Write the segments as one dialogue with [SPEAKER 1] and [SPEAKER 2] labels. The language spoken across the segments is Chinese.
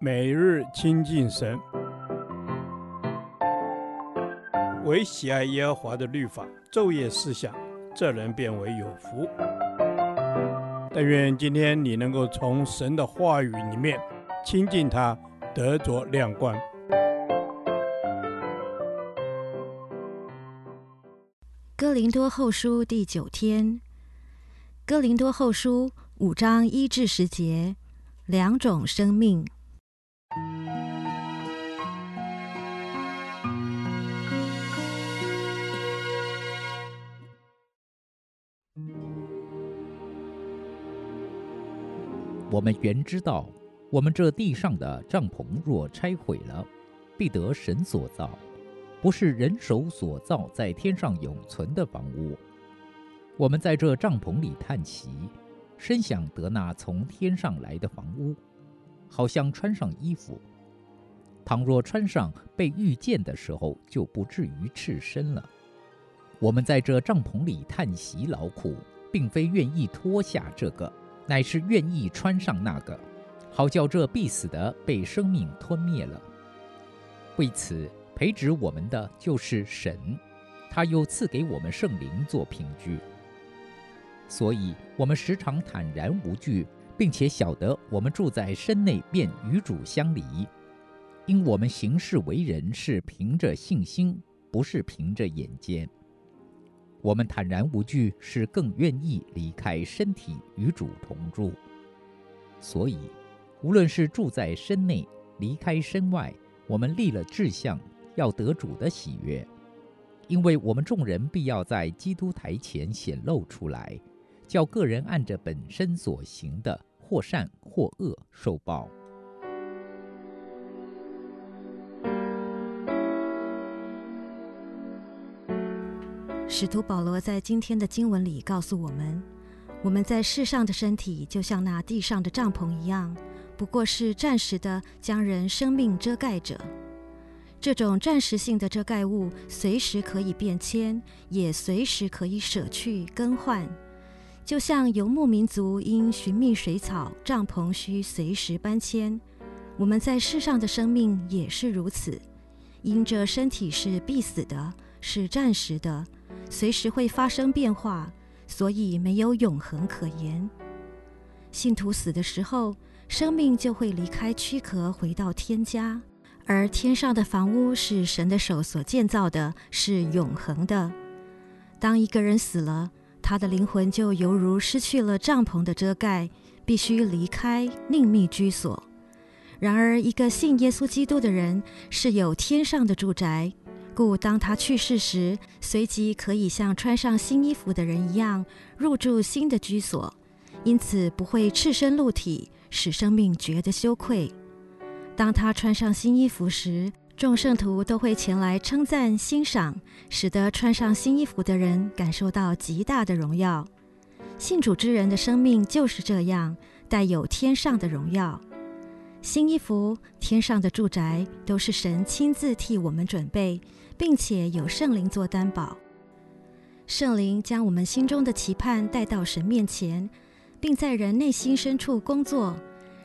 [SPEAKER 1] 每日亲近神，唯喜爱耶和华的律法，昼夜思想，这人便为有福。但愿今天你能够从神的话语里面亲近他，得着亮光。
[SPEAKER 2] 哥林多后书第九天，哥林多后书五章一至十节，两种生命。
[SPEAKER 3] 我们原知道，我们这地上的帐篷若拆毁了，必得神所造，不是人手所造，在天上永存的房屋。我们在这帐篷里叹息，深想得那从天上来的房屋，好像穿上衣服。倘若穿上，被遇见的时候，就不至于赤身了。我们在这帐篷里叹息劳苦，并非愿意脱下这个。乃是愿意穿上那个，好叫这必死的被生命吞灭了。为此，培植我们的就是神，他又赐给我们圣灵做凭据。所以，我们时常坦然无惧，并且晓得我们住在身内，便与主相离，因我们行事为人是凭着信心，不是凭着眼见。我们坦然无惧，是更愿意离开身体与主同住。所以，无论是住在身内，离开身外，我们立了志向，要得主的喜悦。因为我们众人必要在基督台前显露出来，叫个人按着本身所行的，或善或恶，受报。
[SPEAKER 2] 使徒保罗在今天的经文里告诉我们：我们在世上的身体，就像那地上的帐篷一样，不过是暂时的将人生命遮盖着。这种暂时性的遮盖物，随时可以变迁，也随时可以舍去更换。就像游牧民族因寻觅水草，帐篷需随时搬迁，我们在世上的生命也是如此。因这身体是必死的，是暂时的。随时会发生变化，所以没有永恒可言。信徒死的时候，生命就会离开躯壳，回到天家。而天上的房屋是神的手所建造的，是永恒的。当一个人死了，他的灵魂就犹如失去了帐篷的遮盖，必须离开另觅居所。然而，一个信耶稣基督的人是有天上的住宅。故当他去世时，随即可以像穿上新衣服的人一样入住新的居所，因此不会赤身露体，使生命觉得羞愧。当他穿上新衣服时，众圣徒都会前来称赞欣赏，使得穿上新衣服的人感受到极大的荣耀。信主之人的生命就是这样，带有天上的荣耀。新衣服、天上的住宅，都是神亲自替我们准备。并且有圣灵做担保，圣灵将我们心中的期盼带到神面前，并在人内心深处工作，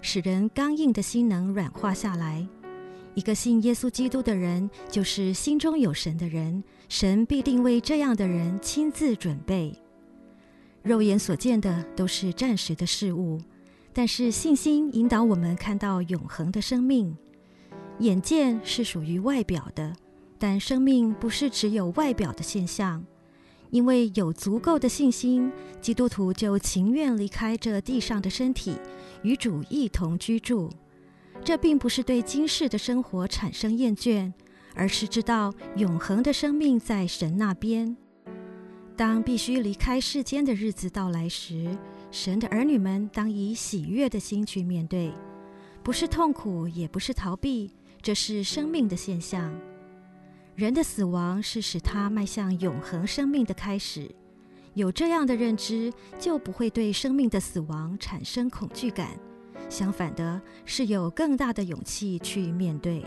[SPEAKER 2] 使人刚硬的心能软化下来。一个信耶稣基督的人，就是心中有神的人，神必定为这样的人亲自准备。肉眼所见的都是暂时的事物，但是信心引导我们看到永恒的生命。眼见是属于外表的。但生命不是只有外表的现象，因为有足够的信心，基督徒就情愿离开这地上的身体，与主一同居住。这并不是对今世的生活产生厌倦，而是知道永恒的生命在神那边。当必须离开世间的日子到来时，神的儿女们当以喜悦的心去面对，不是痛苦，也不是逃避，这是生命的现象。人的死亡是使他迈向永恒生命的开始。有这样的认知，就不会对生命的死亡产生恐惧感。相反的，是有更大的勇气去面对。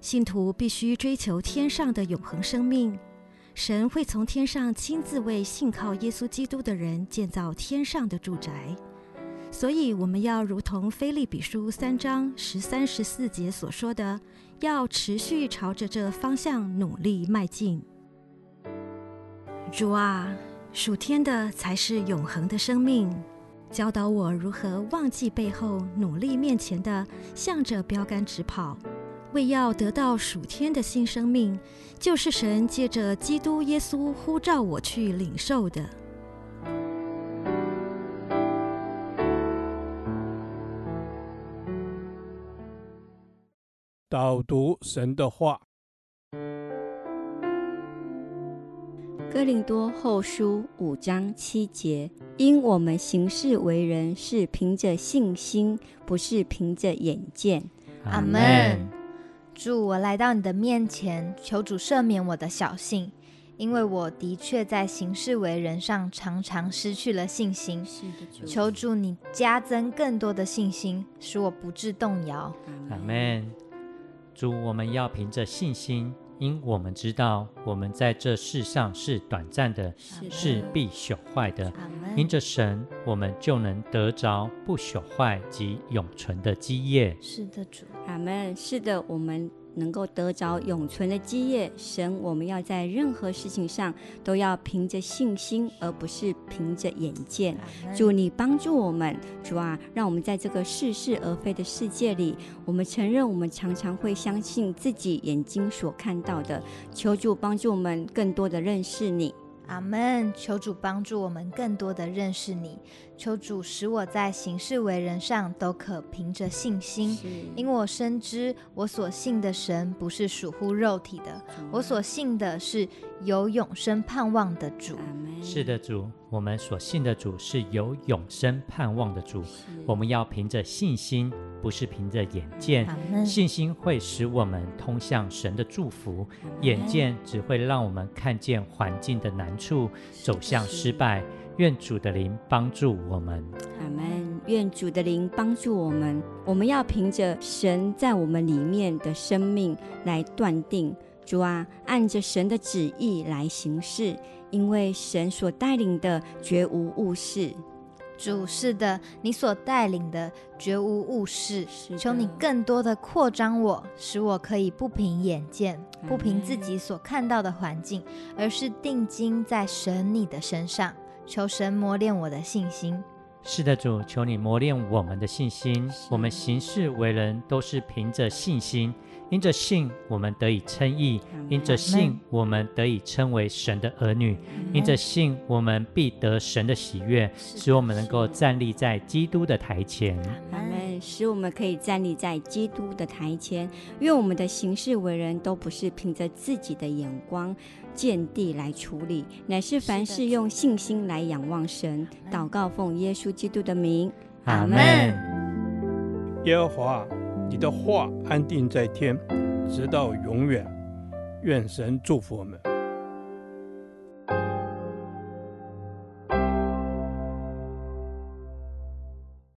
[SPEAKER 2] 信徒必须追求天上的永恒生命。神会从天上亲自为信靠耶稣基督的人建造天上的住宅。所以我们要如同腓立比书三章十三、十四节所说的，要持续朝着这方向努力迈进。主啊，属天的才是永恒的生命，教导我如何忘记背后，努力面前的，向着标杆直跑。为要得到属天的新生命，就是神借着基督耶稣呼召我去领受的。
[SPEAKER 1] 导读神的话，《
[SPEAKER 4] 哥林多后书》五章七节：因我们行事为人是凭着信心，不是凭着眼见。
[SPEAKER 5] 阿门。主，我来到你的面前，求主赦免我的小信，因为我的确在行事为人上常常失去了信心。求主你加增更多的信心，使我不致动摇。
[SPEAKER 6] 阿门。主，我们要凭着信心，因我们知道我们在这世上是短暂的，是必朽坏的。因着神，我们就能得着不朽坏及永存的基业。
[SPEAKER 5] 是的，主。
[SPEAKER 4] 阿门。是的，我们能够得着永存的基业。神，我们要在任何事情上都要凭着信心，而不是凭着眼见。主，你帮助我们，主啊，让我们在这个似是而非的世界里，我们承认我们常常会相信自己眼睛所看到的。求主帮助我们更多的认识你。
[SPEAKER 5] 阿门！求主帮助我们更多的认识你，求主使我在行事为人上都可凭着信心，因我深知我所信的神不是属乎肉体的，我所信的是有永生盼望的主。
[SPEAKER 6] 是的，主，我们所信的主是有永生盼望的主，我们要凭着信心。不是凭着眼见，信心会使我们通向神的祝福；眼见只会让我们看见环境的难处，走向失败。愿主的灵帮助我们。
[SPEAKER 4] 阿门。愿主的灵帮助我们。我们要凭着神在我们里面的生命来断定，主啊，按着神的旨意来行事，因为神所带领的绝无误事。
[SPEAKER 5] 主，是的，你所带领的绝无误事。求你更多的扩张我，使我可以不凭眼见，不凭自己所看到的环境，而是定睛在神你的身上。求神磨练我的信心。
[SPEAKER 6] 是的，主，求你磨练我们的信心。我们行事为人都是凭着信心。因着信，我们得以称义；因着信，我们得以称为神的儿女；因着信，我们必得神的喜悦，使我们能够站立在基督的台前。
[SPEAKER 4] 使我们可以站立在基督的台前。愿我们的行事为人都不是凭着自己的眼光见地来处理，乃是凡事用信心来仰望神。祷告奉耶稣基督的名，
[SPEAKER 6] 阿门。
[SPEAKER 1] 耶和华。你的话安定在天，直到永远。愿神祝福我们。